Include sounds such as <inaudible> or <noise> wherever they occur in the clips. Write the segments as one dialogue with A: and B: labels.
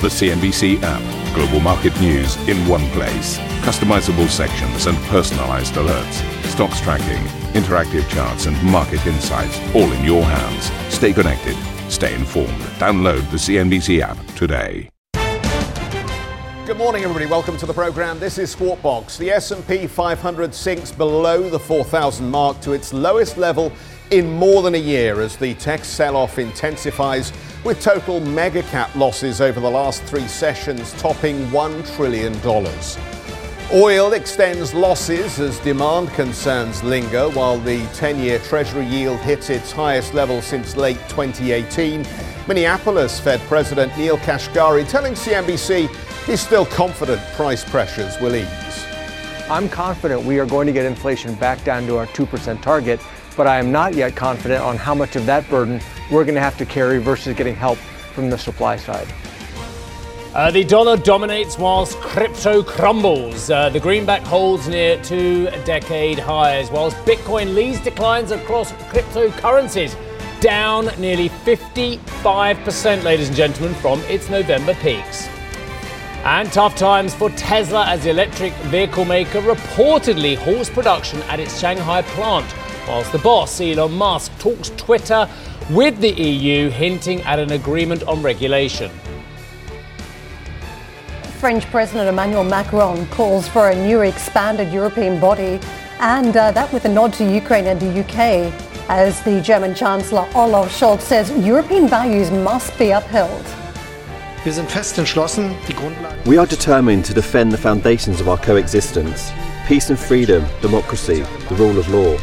A: The CNBC app. Global market news in one place. Customizable sections and personalized alerts. Stocks tracking, interactive charts, and market insights all in your hands. Stay connected. Stay informed. Download the CNBC app today.
B: Good morning, everybody. Welcome to the program. This is Squawk The S&P 500 sinks below the 4,000 mark to its lowest level in more than a year as the tech sell-off intensifies with total mega cap losses over the last three sessions topping $1 trillion. Oil extends losses as demand concerns linger while the 10 year Treasury yield hits its highest level since late 2018. Minneapolis Fed President Neil Kashkari telling CNBC he's still confident price pressures will ease.
C: I'm confident we are going to get inflation back down to our 2% target, but I am not yet confident on how much of that burden we're going to have to carry versus getting help from the supply side.
D: Uh, the dollar dominates whilst crypto crumbles. Uh, the greenback holds near two decade highs, whilst Bitcoin leads declines across cryptocurrencies, down nearly 55%, ladies and gentlemen, from its November peaks. And tough times for Tesla as the electric vehicle maker reportedly halts production at its Shanghai plant, whilst the boss, Elon Musk, talks Twitter with the EU hinting at an agreement on regulation.
E: French President Emmanuel Macron calls for a new expanded European body, and uh, that with a nod to Ukraine and the UK, as the German Chancellor Olaf Scholz says European values must be upheld.
F: We are determined to defend the foundations of our coexistence peace and freedom, democracy, the rule of law.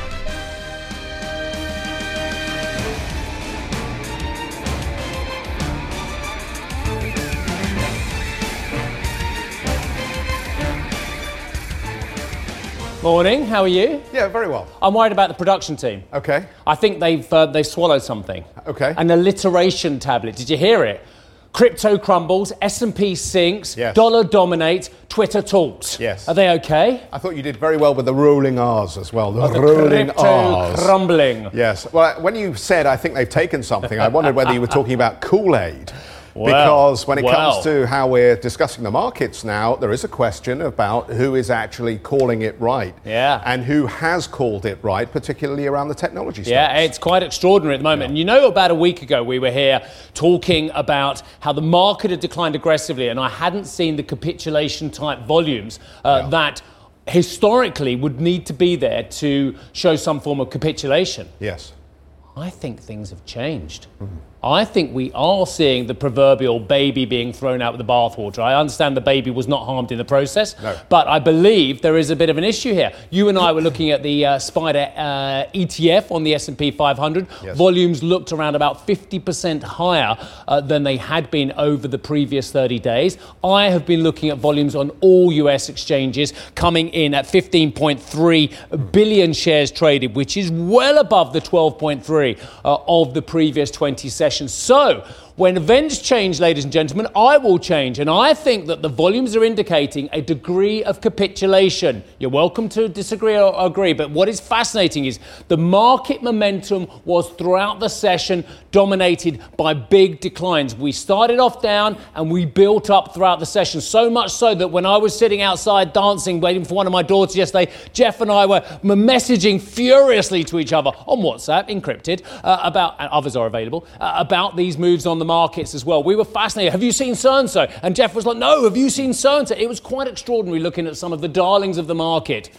D: Morning, how are you?
B: Yeah, very well.
D: I'm worried about the production team.
B: Okay.
D: I think they've uh, they've swallowed something.
B: Okay.
D: An alliteration tablet. Did you hear it? Crypto crumbles, S&P sinks,
B: yes.
D: dollar dominates, Twitter talks.
B: Yes.
D: Are they okay?
B: I thought you did very well with the rolling R's as well. The,
D: oh, the
B: rolling
D: crypto
B: R's.
D: crumbling.
B: Yes. Well, when you said I think they've taken something, I wondered whether you were talking about Kool-Aid. Because when it comes to how we're discussing the markets now, there is a question about who is actually calling it right.
D: Yeah.
B: And who has called it right, particularly around the technology.
D: Yeah, it's quite extraordinary at the moment.
B: Yeah.
D: And you know, about a week ago, we were here talking about how the market had declined aggressively, and I hadn't seen the capitulation type volumes uh,
B: Yeah.
D: that historically would need to be there to show some form of capitulation.
B: Yes.
D: I think things have changed. I think we are seeing the proverbial baby being thrown out with the bathwater. I understand the baby was not harmed in the process,
B: No.
D: but I believe there is a bit of an issue here. You and I were looking at the uh, SPDR uh, ETF on the S&P 500.
B: Yes.
D: Volumes looked around about 50% higher uh, than they had been over the previous 30 days. I have been looking at volumes on all US exchanges coming in at 15.3 billion shares traded, which is well above the 12.3 uh, of the previous 20 sessions. So, when events change, ladies and gentlemen, I will change. And I think that the volumes are indicating a degree of capitulation. You're welcome to disagree or agree, but what is fascinating is the market momentum was throughout the session dominated by big declines. We started off down and we built up throughout the session, so much so that when I was sitting outside dancing, waiting for one of my daughters yesterday, Geoff and I were messaging furiously to each other on WhatsApp, encrypted, uh, about, and others are available, uh, about these moves on the markets as well. We were fascinated. Have you seen so and so? And Geoff was like, No, have you seen so and so? It was quite extraordinary looking at some of the darlings of the market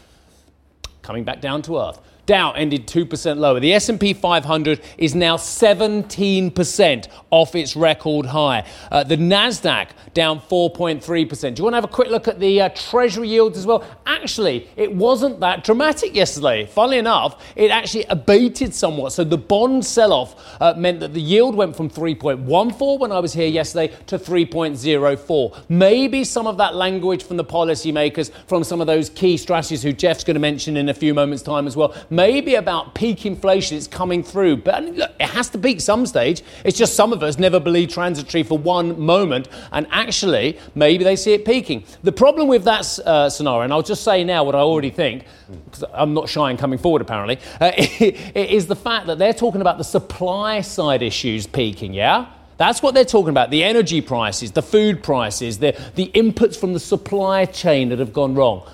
D: coming back down to earth. Dow ended 2% lower. The S&P 500 is now 17% off its record high. Uh, the Nasdaq down 4.3%. Do you want to have a quick look at the uh, Treasury yields as well? Actually, it wasn't that dramatic yesterday. Funnily enough, it actually abated somewhat. So the bond sell-off uh, meant that the yield went from 3.14 when I was here yesterday to 3.04. Maybe some of that language from the policymakers, from some of those key strategies who Geoff's going to mention in a few moments' time as well, maybe about peak inflation. It's coming through, but look, it has to peak some stage. It's just some of us never believe transitory for one moment, and actually, maybe they see it peaking. The problem with that uh, scenario, and I'll just say now what I already think, because I'm not shy in coming forward apparently, <laughs> uh, is the fact that they're talking about the supply side issues peaking, yeah? That's what they're talking about. The energy prices, the food prices, the, the inputs from the supply chain that have gone wrong.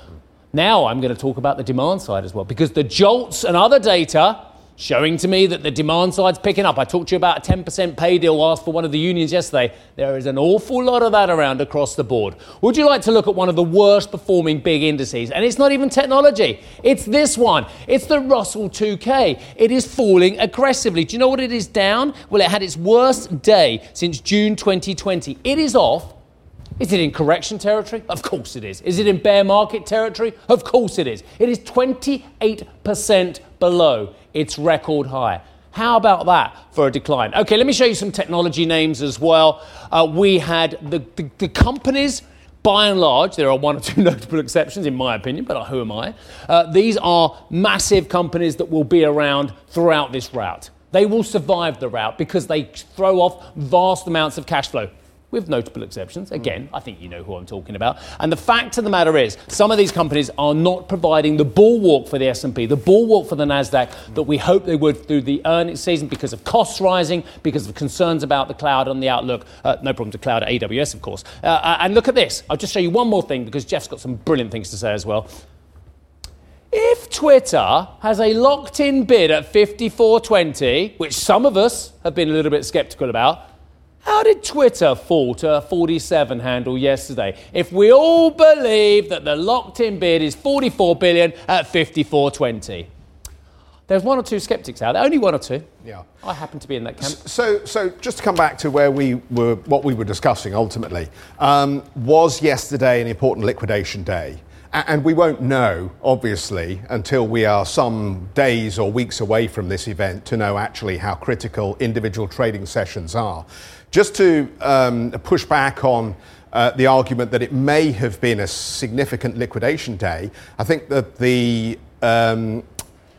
D: Now I'm going to talk about the demand side as well because the JOLTS and other data showing to me that the demand side's picking up. I talked to you about a 10% pay deal asked for one of the unions yesterday. There is an awful lot of that around across the board. Would you like to look at one of the worst performing big indices? And it's not even technology, it's this one. It's the Russell 2K. It is falling aggressively. Do you know what it is down? Well, it had its worst day since June 2020. It is off is it in correction territory? Of course it is. Is it in bear market territory? Of course it is. It is 28% below its record high. How about that for a decline? Okay, let me show you some technology names as well. Uh, we had the, the, the, companies, by and large, there are one or two <laughs> notable exceptions in my opinion, but who am I? Uh, these are massive companies that will be around throughout this route. They will survive the route because they throw off vast amounts of cash flow with notable exceptions. Again, I think you know who I'm talking about. And the fact of the matter is, some of these companies are not providing the bulwark for the S&P, the bulwark for the Nasdaq that we hope they would through the earnings season because of costs rising, because of concerns about the cloud and the outlook. Uh, no problem to cloud at AWS, of course. Uh, uh, and look at this. I'll just show you one more thing because Geoff's got some brilliant things to say as well. If Twitter has a locked in bid at 54.20, which some of us have been a little bit skeptical about, how did Twitter fall to a 47 handle yesterday? If we all believe that the locked in bid is 44 billion at 54.20. There's one or two skeptics out there, only one or two.
B: Yeah.
D: I happen to be in that camp.
B: So, so just to come back to where we were, what we were discussing ultimately, um, was yesterday an important liquidation day? And we won't know, obviously, until we are some days or weeks away from this event to know actually how critical individual trading sessions are. Just to um, push back on uh, the argument that it may have been a significant liquidation day, I think that the, um,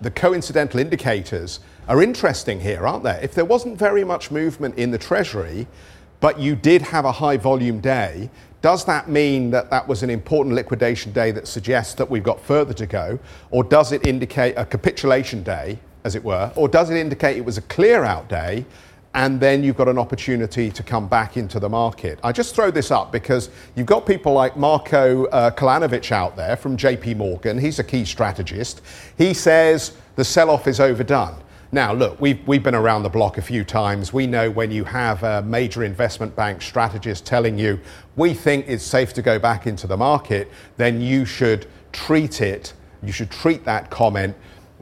B: the coincidental indicators are interesting here, aren't they? If there wasn't very much movement in the Treasury, but you did have a high volume day, does that mean that that was an important liquidation day that suggests that we've got further to go? Or does it indicate a capitulation day, as it were? Or does it indicate it was a clear out day and then you've got an opportunity to come back into the market. I just throw this up because you've got people like Marco uh, Kolanovic out there from JP Morgan. He's a key strategist. He says the sell off is overdone. Now, look, we've, we've been around the block a few times. We know when you have a major investment bank strategist telling you, we think it's safe to go back into the market, then you should treat it, you should treat that comment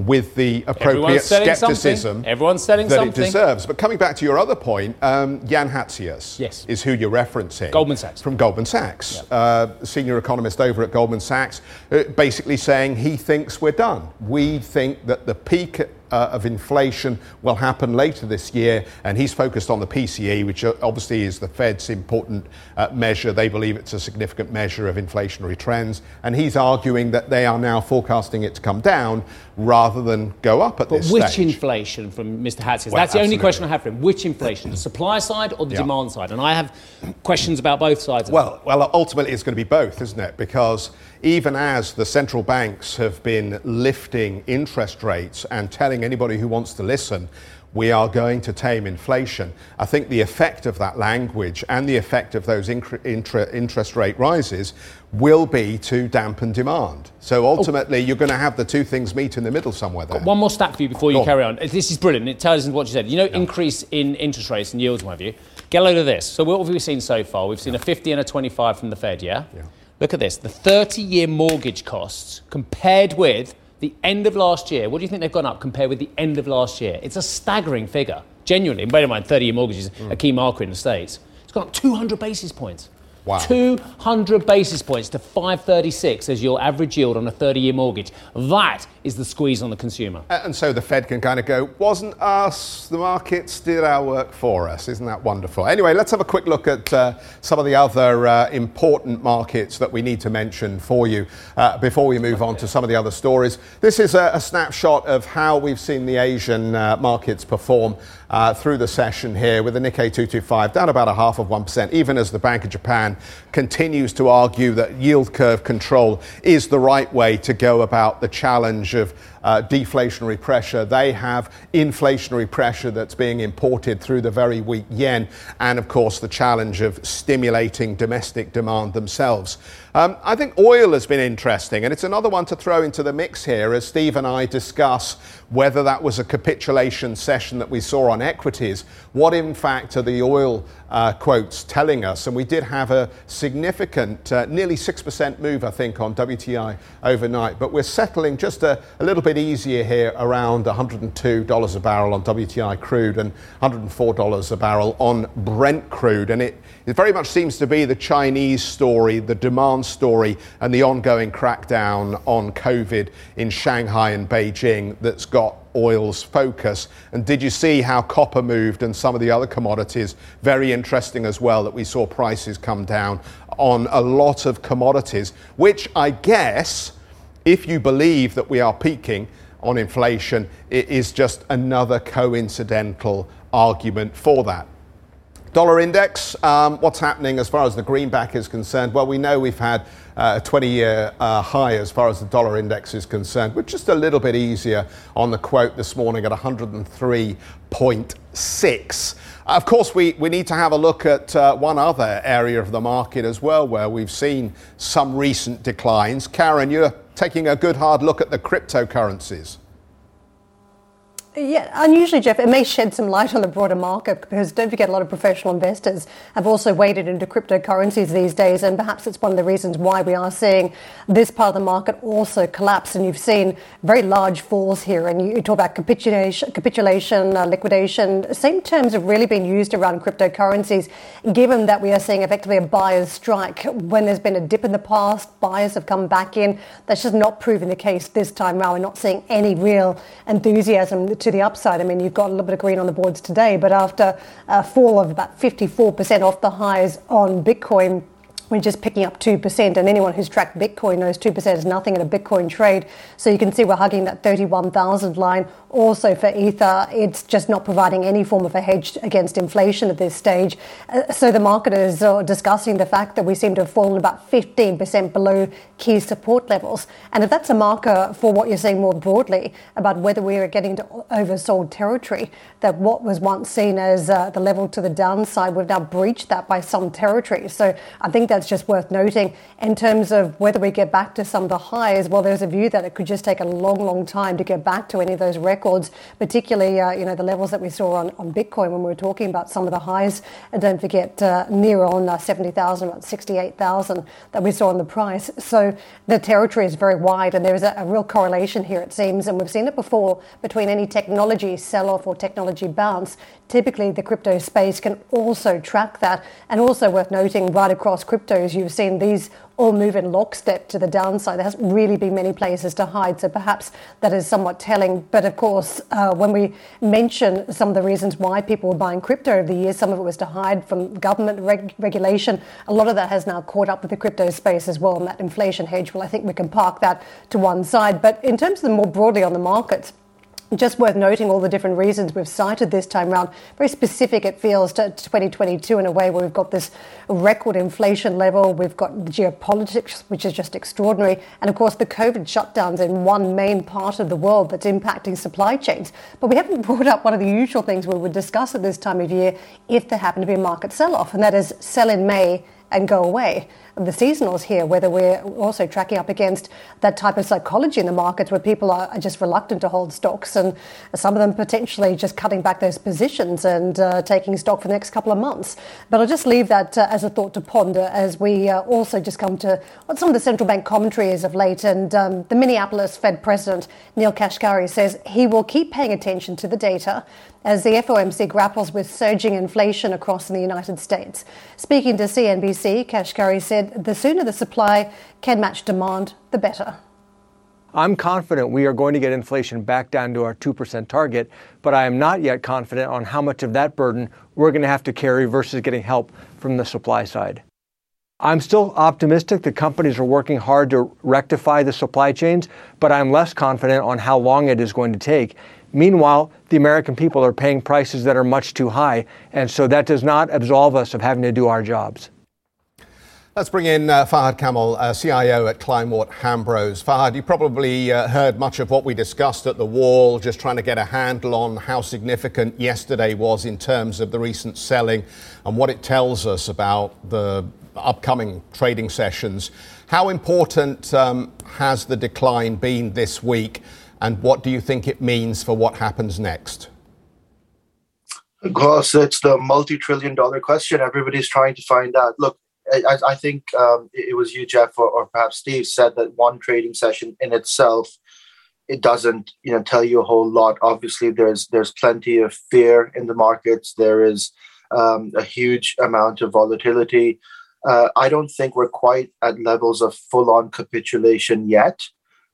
B: with the appropriate skepticism
D: Everyone's selling
B: that
D: something.
B: it deserves. But coming back to your other point, um, Jan Hatzius
D: yes.
B: is who you're referencing.
D: Goldman Sachs.
B: From Goldman Sachs, yep. uh, senior economist over at Goldman Sachs, uh, basically saying he thinks we're done. We think that the peak uh, of inflation will happen later this year, and he's focused on the PCE, which uh, obviously is the Fed's important uh, measure. They believe it's a significant measure of inflationary trends, and he's arguing that they are now forecasting it to come down rather than go up at
D: but
B: this
D: which
B: stage.
D: Which inflation from Mr. Hatzius?
B: Well,
D: That's the only question I have for him. Which inflation, the supply side or the yeah. demand side? And I have questions about both sides.
B: well, well, ultimately it's going to be both, isn't it? Because even as the central banks have been lifting interest rates and telling anybody who wants to listen, we are going to tame inflation. I think the effect of that language and the effect of those intra- interest rate rises will be to dampen demand. So oh. ultimately, oh. you're going to have the two things meet in the middle somewhere there.
D: One more stat for you before you Go carry on. on. This is brilliant. It tells us what you said. You know, yeah. increase in interest rates and yields, what have you. Get a load of this. So what have we seen so far? We've seen yeah. a 50 and a 25 from the Fed, yeah? Yeah. Look at this. The 30 year mortgage costs compared with the end of last year. What do you think they've gone up compared with the end of last year? It's a staggering figure. Genuinely. Bear in mind, 30 year mortgages, is mm. a key marker in the States. It's gone up 200 basis points.
B: Wow.
D: 200 basis points to 536 as your average yield on a 30 year mortgage. That is the squeeze on the consumer.
B: And so the Fed can kind of go, wasn't us, the markets did our work for us. Isn't that wonderful? Anyway, let's have a quick look at uh, some of the other uh, important markets that we need to mention for you uh, before we move on to some of the other stories. This is a, a snapshot of how we've seen the Asian uh, markets perform uh, through the session here with the Nikkei 225 down about a half of 1%, even as the Bank of Japan continues to argue that yield curve control is the right way to go about the challenge of uh, deflationary pressure. They have inflationary pressure that's being imported through the very weak yen, and of course, the challenge of stimulating domestic demand themselves. Um, I think oil has been interesting, and it's another one to throw into the mix here as Steve and I discuss whether that was a capitulation session that we saw on equities. What, in fact, are the oil uh, quotes telling us? And we did have a significant, uh, nearly 6% move, I think, on WTI overnight, but we're settling just a, a little bit easier here around $102 a barrel on WTI crude and $104 a barrel on Brent crude. And it, it very much seems to be the Chinese story, the demand story, and the ongoing crackdown on COVID in Shanghai and Beijing that's got oil's focus. And did you see how copper moved and some of the other commodities? Very interesting as well that we saw prices come down on a lot of commodities, which I guess, if you believe that we are peaking on inflation, it is just another coincidental argument for that. Dollar index, um, what's happening as far as the greenback is concerned? Well, we know we've had uh, a 20 year uh, high as far as the dollar index is concerned, but just a little bit easier on the quote this morning at 103.6. Of course, we, we need to have a look at uh, one other area of the market as well where we've seen some recent declines. Karen, you're taking a good hard look at the cryptocurrencies.
E: Yeah, unusually, Geoff, it may shed some light on the broader market because don't forget a lot of professional investors have also waded into cryptocurrencies these days, and perhaps it's one of the reasons why we are seeing this part of the market also collapse. And you've seen very large falls here, and you, talk about capitulation, capitulation, uh, liquidation. Same terms have really been used around cryptocurrencies, given that we are seeing effectively a buyer's strike. When there's been a dip in the past, buyers have come back in. That's just not proving the case this time around. We're not seeing any real enthusiasm to the upside. I mean, you've got a little bit of green on the boards today, but after a fall of about 54% off the highs on Bitcoin, we're just picking up 2%. And anyone who's tracked Bitcoin knows 2% is nothing in a Bitcoin trade. So you can see we're hugging that 31,000 line. Also for Ether, it's just not providing any form of a hedge against inflation at this stage. Uh, so the market is discussing the fact that we seem to have fallen about 15% below key support levels. And if that's a marker for what you're saying more broadly about whether we are getting to oversold territory, that what was once seen as uh, the level to the downside, we've now breached that by some territory. So I think that's just worth noting. In terms of whether we get back to some of the highs, well, there's a view that it could just take a long, long time to get back to any of those records, particularly, uh, you know, the levels that we saw on, on Bitcoin when we were talking about some of the highs. And don't forget, uh, near on uh, 70,000, about 68,000 that we saw in the price. So the territory is very wide and there is a, a real correlation here, it seems. And we've seen it before between any technology sell off or technology bounce, typically the crypto space can also track that. And also worth noting, right across cryptos, you've seen these all move in lockstep to the downside. There hasn't really been many places to hide, so perhaps that is somewhat telling. But of course, uh, when we mention some of the reasons why people were buying crypto over the years, some of it was to hide from government reg- regulation. A lot of that has now caught up with the crypto space as well, and that inflation hedge. Well, I think we can park that to one side. But in terms of the more broadly on the markets, just worth noting all the different reasons we've cited this time around. Very specific, it feels, to 2022 in a way where we've got this record inflation level, we've got the geopolitics, which is just extraordinary, and of course the COVID shutdowns in one main part of the world that's impacting supply chains. But we haven't <laughs> brought up one of the usual things we would discuss at this time of year if there happened to be a market sell off, and that is sell in May and go away the seasonals here, whether we're also tracking up against that type of psychology in the markets where people are just reluctant to hold stocks and some of them potentially just cutting back those positions and uh, taking stock for the next couple of months. But I'll just leave that uh, as a thought to ponder as we uh, also just come to what some of the central bank commentary is of late. And um, the Minneapolis Fed President, Neil Kashkari, says he will keep paying attention to the data as the FOMC grapples with surging inflation across the United States. Speaking to CNBC, Kashkari said the sooner the supply can match demand, the better.
C: I'm confident we are going to get inflation back down to our 2% target, but I am not yet confident on how much of that burden we're going to have to carry versus getting help from the supply side. I'm still optimistic that companies are working hard to rectify the supply chains, but I'm less confident on how long it is going to take. Meanwhile, the American people are paying prices that are much too high, and so that does not absolve us of having to do our jobs.
B: Let's bring in uh, Fahad Kamal, uh, CIO at Kleinwort Hambros. Fahad, you probably uh, heard much of what we discussed at the wall, just trying to get a handle on how significant yesterday was in terms of the recent selling and what it tells us about the upcoming trading sessions. How important um, has the decline been this week, and what do you think it means for what happens next?
G: Of course, it's the multi trillion dollar question everybody's trying to find out. Look, I, I think um, it was you, Geoff, or, or, perhaps Steve, said that one trading session in itself it doesn't you know tell you a whole lot. Obviously, there's there's plenty of fear in the markets. There is um, a huge amount of volatility. Uh, I don't think we're quite at levels of full on capitulation yet.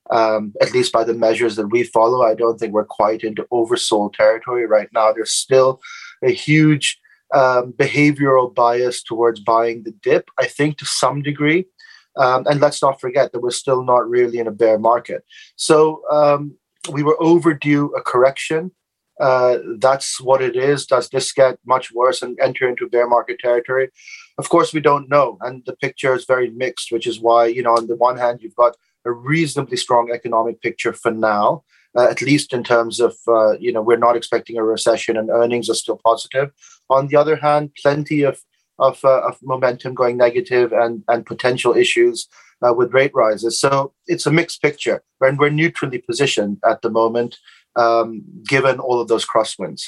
G: Um, at least by the measures that we follow, I don't think we're quite into oversold territory right now. There's still a huge um, behavioral bias towards buying the dip, I think to some degree. Um, and let's not forget that we're still not really in a bear market. So um, we were overdue a correction. Uh, that's what it is. Does this get much worse and enter into bear market territory? Of course, we don't know. And the picture is very mixed, which is why, you know, on the one hand, you've got a reasonably strong economic picture for now uh, at least in terms of, uh, you know, we're not expecting a recession and earnings are still positive. On the other hand, plenty of, of, uh, of momentum going negative and, and potential issues uh, with rate rises. So it's a mixed picture. And we're neutrally positioned at the moment, um, given all of those crosswinds.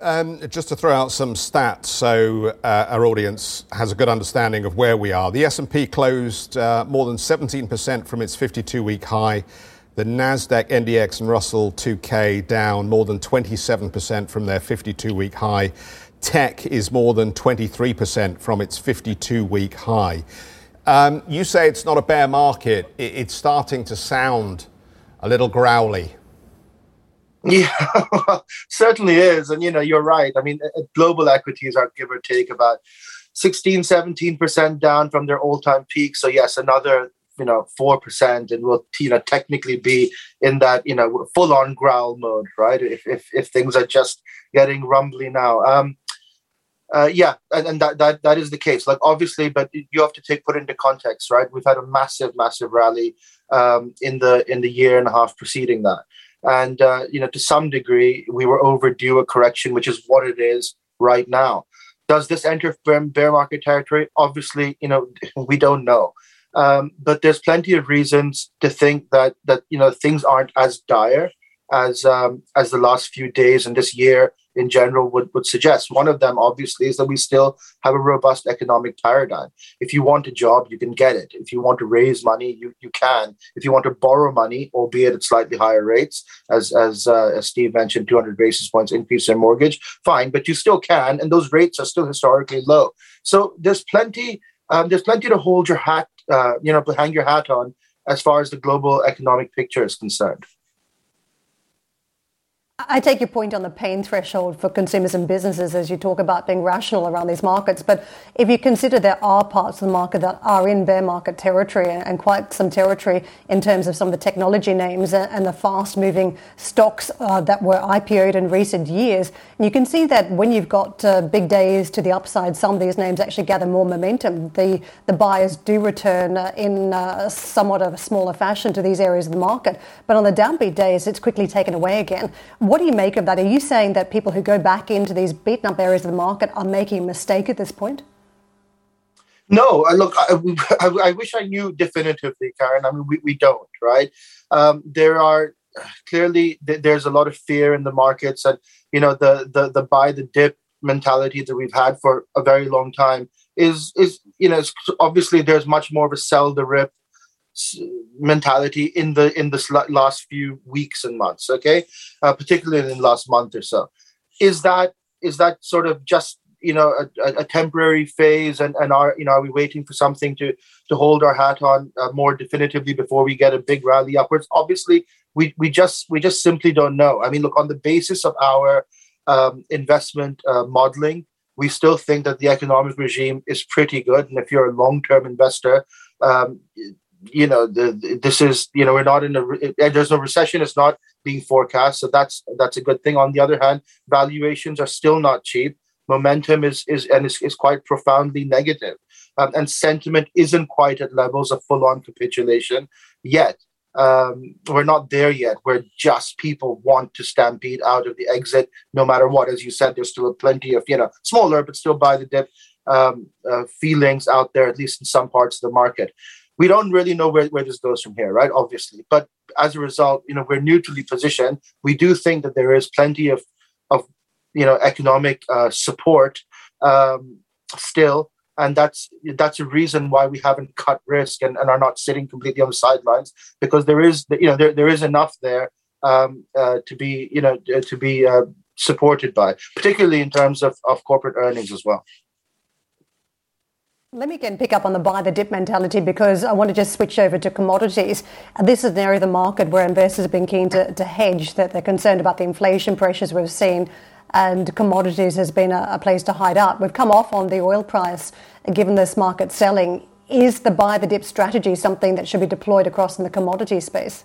B: Um, just to throw out some stats, so uh, our audience has a good understanding of where we are. The S&P closed uh, more than 17% from its 52-week high the Nasdaq, NDX, and Russell 2K down more than 27% from their 52 week high. Tech is more than 23% from its 52 week high. Um, you say it's not a bear market. It's starting to sound a little growly. <laughs>
G: Yeah, <laughs> certainly is. And, you know, you're right. I mean, uh, global equities are give or take about 16, 17% down from their all time peak. So, yes, another you know four percent and will you know technically be in that you know full on growl mode right? If if, if things are just getting rumbly now. Um uh, yeah and, and that, that that is the case. Like obviously but you have to take put into context right? We've had a massive massive rally um in the in the year and a half preceding that. And uh, you know to some degree we were overdue a correction which is what it is right now. Does this enter bear market territory? Obviously you know <laughs> we don't know um, but there's plenty of reasons to think that that you know things aren't as dire as um, as the last few days and this year in general would, would suggest. One of them, obviously, is that we still have a robust economic paradigm. If you want a job, you can get it. If you want to raise money, you, you can. If you want to borrow money, albeit at slightly higher rates, as as, uh, as Steve mentioned, 200 basis points increase in mortgage, fine, but you still can, and those rates are still historically low. So there's plenty. Um, there's plenty to hold your hat uh, you know, to hang your hat on as far as the global economic picture is concerned.
E: I take your point on the pain threshold for consumers and businesses as you talk about being rational around these markets. But if you consider there are parts of the market that are in bear market territory and quite some territory in terms of some of the technology names and the fast moving stocks uh, that were IPO'd in recent years, you can see that when you've got uh, big days to the upside, some of these names actually gather more momentum. The, the buyers do return uh, in uh, somewhat of a smaller fashion to these areas of the market. But on the downbeat days, it's quickly taken away again. What do you make of that? Are you saying that people who go back into these beaten up areas of the market are making a mistake at this point?
G: No, look, I, <laughs> I, I wish I knew definitively, Karen. I mean, we, we don't, right? Um, there are clearly there's a lot of fear in the markets, and you know the the the buy the dip mentality that we've had for a very long time is is you know obviously there's much more of a sell the rip mentality in the in this last few weeks and months okay? Uh, particularly in the last month or so. Is that is that sort of just you know a, a, temporary phase and and are you know are we waiting for something to to hold our hat on uh, more definitively before we get a big rally upwards? Obviously we we just we just simply don't know. I mean look on the basis of our um, investment uh, modeling we still think that the economic regime is pretty good. And if you're a long-term investor um, you know the, this is you know we're not in a there's no recession it's not being forecast so that's that's a good thing on the other hand valuations are still not cheap momentum is is and is, is quite profoundly negative. Um, and sentiment isn't quite at levels of full-on capitulation yet. Um, we're not there yet where just people want to stampede out of the exit no matter what as you said there's still plenty of you know smaller but still buy the dip um, uh, feelings out there at least in some parts of the market we don't really know where, where this goes from here right? Obviously. But as a result you know we're neutrally positioned. We do think that there is plenty of of you know economic uh, support um, still. And that's that's a reason why we haven't cut risk and, and are not sitting completely on the sidelines because there is you know there, there is enough there um, uh, to be you know to be uh, supported by particularly in terms of, of corporate earnings as well
E: let me again pick up on the buy the dip mentality because I want to just switch over to commodities. This is an area of the market where investors have been keen to, to hedge, that they're concerned about the inflation pressures we've seen and commodities has been a, a place to hide out. We've come off on the oil price given this market selling. Is the buy the dip strategy something that should be deployed across in the commodity space?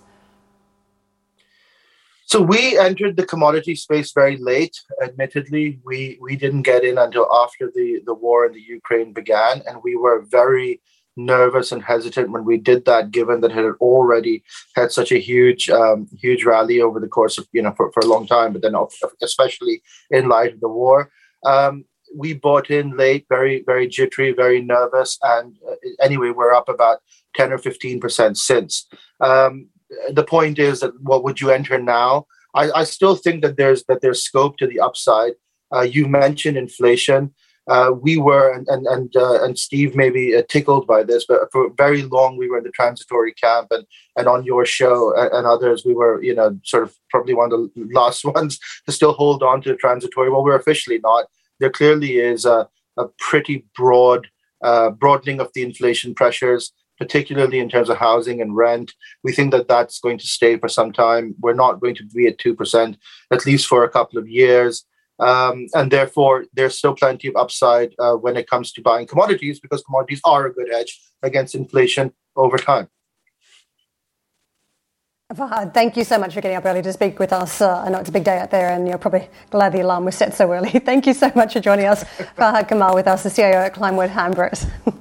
G: So we entered the commodity space very late. Admittedly, we we didn't get in until after the the war in the Ukraine began, and we were very nervous and hesitant when we did that, given that it had already had such a huge, um, huge rally over the course of you know for, for a long time, but then especially in light of the war. Um, we bought in late, very, very jittery, very nervous, and uh, anyway, we're up about ten or fifteen percent since. Um, the point is that what would you enter now? I, I, still think that there's that there's scope to the upside. Uh, you mentioned inflation uh, we were, and and and, uh, and Steve may be uh, tickled by this, but for very long we were in the transitory camp, and and on your show and, and, others, we were, you know, sort of probably one of the <laughs> last ones to still hold on to the transitory. Well, we're officially not. There clearly is a, a pretty broad uh, broadening of the inflation pressures. Particularly in terms of housing and rent, we think that that's going to stay for some time. We're not going to be at two percent, at least for a couple of years. Um, and therefore, there's still plenty of upside uh, when it comes to buying commodities because commodities are a good hedge against inflation over time.
E: Fahad, thank you so much for getting up early to speak with us. Uh, I know it's a big day out there, and you're probably glad the alarm was set so early. <laughs> thank you so much for joining us. <laughs> Fahad Kamal with us, the CIO at Kleinwort Hambros. <laughs>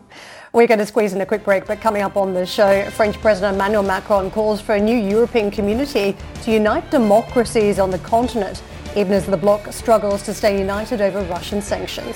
E: We're going to squeeze in a quick break, but coming up on the show, French President Emmanuel Macron calls for a new European community to unite democracies on the continent even as the bloc struggles to stay united over Russian sanctions.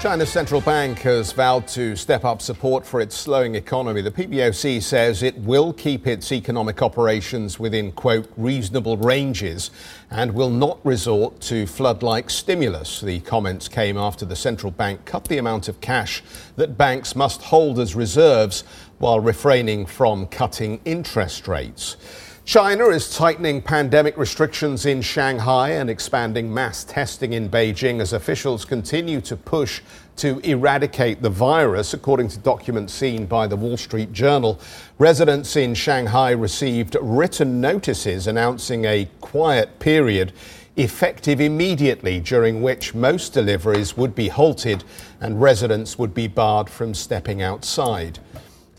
B: China's central bank has vowed to step up support for its slowing economy. The PBOC says it will keep its economic operations within, quote, reasonable ranges and will not resort to flood like stimulus. The comments came after the central bank cut the amount of cash that banks must hold as reserves while refraining from cutting interest rates. China is tightening pandemic restrictions in Shanghai and expanding mass testing in Beijing as officials continue to push to eradicate the virus, according to documents seen by the Wall Street Journal. Residents in Shanghai received written notices announcing a quiet period effective immediately, during which most deliveries would be halted and residents would be barred from stepping outside.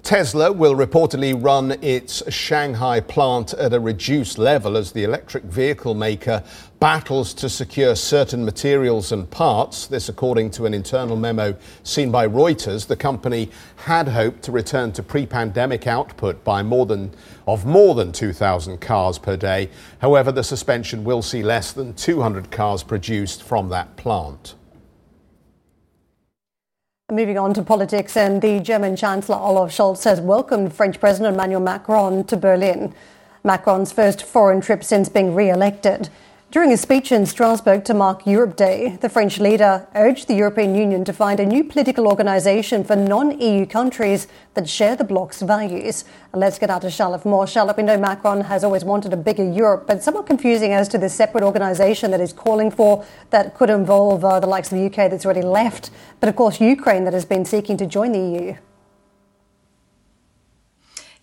B: Tesla will reportedly run its Shanghai plant at a reduced level as the electric vehicle maker battles to secure certain materials and parts. This, according to an internal memo seen by Reuters. The company had hoped to return to pre-pandemic output by more than of more than 2,000 cars per day. However, the suspension will see less than 200 cars produced from that plant.
E: Moving on to politics, and the German Chancellor Olaf Scholz has welcomed French President Emmanuel Macron to Berlin. Macron's first foreign trip since being re elected. During a speech in Strasbourg to mark Europe Day, the French leader urged the European Union to find a new political organisation for non EU countries that share the bloc's values. Let's get out to Charlotte more. Charlotte, we know Macron has always wanted a bigger Europe, but somewhat confusing as to the separate organisation that he's calling for that could involve uh, the likes of the UK that's already left, but of course Ukraine that has been seeking to join the EU.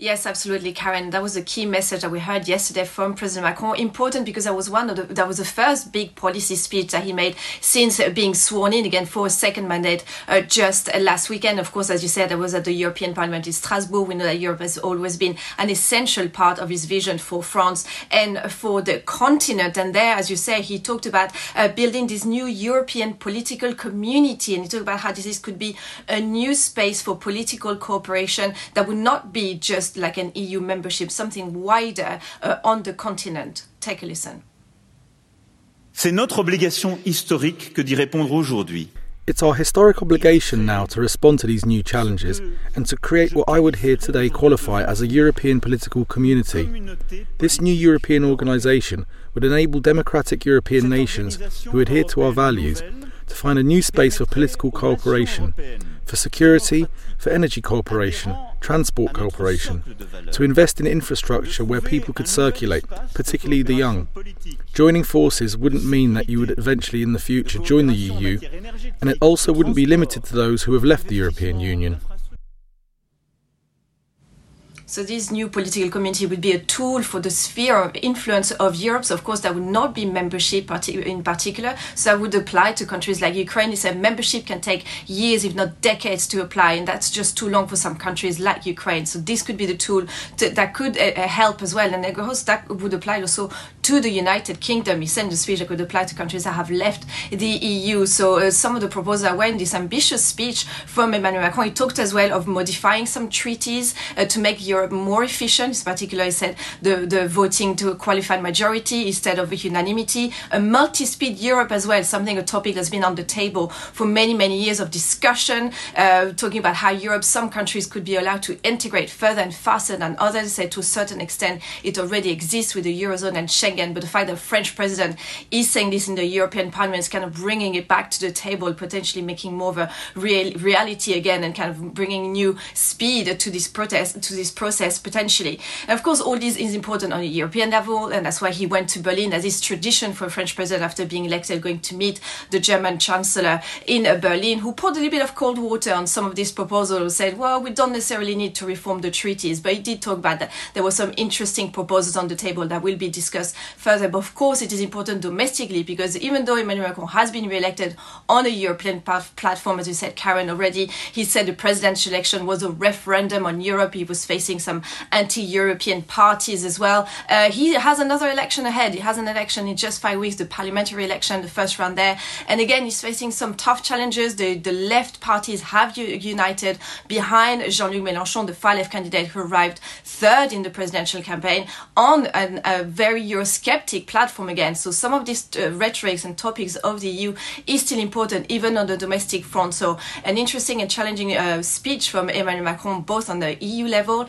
H: Yes, absolutely, Karen. That was a key message that we heard yesterday from President Macron. Important because that was one of the, that was the first big policy speech that he made since being sworn in again for a second mandate uh, just last weekend. Of course, as you said, that was at the European Parliament in Strasbourg. We know that Europe has always been an essential part of his vision for France and for the continent. And there, as you say, he talked about uh, building this new European political community, and he talked about how this could be a new space for political cooperation that would not be just just like an EU membership, something wider uh, on the continent. Take a listen.
I: C'est notre obligation historique que d'y répondre aujourd'hui.
J: It's our historic obligation now to respond to these new challenges and to create what I would here today qualify as a European political community. This new European organisation would enable democratic European nations who adhere to our values to find a new space for political cooperation, for security, for energy cooperation, transport cooperation, to invest in infrastructure where people could circulate, particularly the young. Joining forces wouldn't mean that you would eventually in the future join the EU, and it also wouldn't be limited to those who have left the European Union.
H: So this new political community would be a tool for the sphere of influence of Europe. So of course, that would not be membership in particular. So that would apply to countries like Ukraine. He said membership can take years, if not decades, to apply, and that's just too long for some countries like Ukraine. So this could be the tool to, that could uh, uh help as well. And of course, that would apply also to the United Kingdom. He said the speech that could apply to countries that have left the EU. So uh, some of the proposals were in this ambitious speech from Emmanuel Macron. He talked as well of modifying some treaties uh, to make Europe Europe more efficient. In particular, he said the, the voting to a qualified majority instead of a unanimity. A multi-speed Europe as well, something a topic that's been on the table for many, many years of discussion, uh, talking about how Europe, some countries could be allowed to integrate further and faster than others. Said to a certain extent, it already exists with the Eurozone and Schengen, but the fact that the French president is saying this in the European Parliament is kind of bringing it back to the table, potentially making more of a real reality again and kind of bringing new speed to this protest, to this process process potentially. And of course, all this is important on a European level, and that's why he went to Berlin, as is tradition for a French president after being elected, going to meet the German chancellor in uh, Berlin, who poured a little bit of cold water on some of these proposals, said, well, we don't necessarily need to reform the treaties, but he did talk about that. There were some interesting proposals on the table that will be discussed further. But of course, it is important domestically because even though Emmanuel Macron has been re-elected on a European platform, as you said, Karen, already, he said the presidential election was a referendum on Europe. He was facing some anti-European parties as well. Uh, he has another election ahead. He has an election in just five weeks, the parliamentary election, the first round there. And again, he's facing some tough challenges. The, the left parties have united behind Jean-Luc Mélenchon, the far left candidate who arrived third in the presidential campaign on an, a very Eurosceptic platform again. So some of these uh, rhetorics and topics of the EU is still important, even on the domestic front. So an interesting and challenging uh, speech from Emmanuel Macron, both on the EU level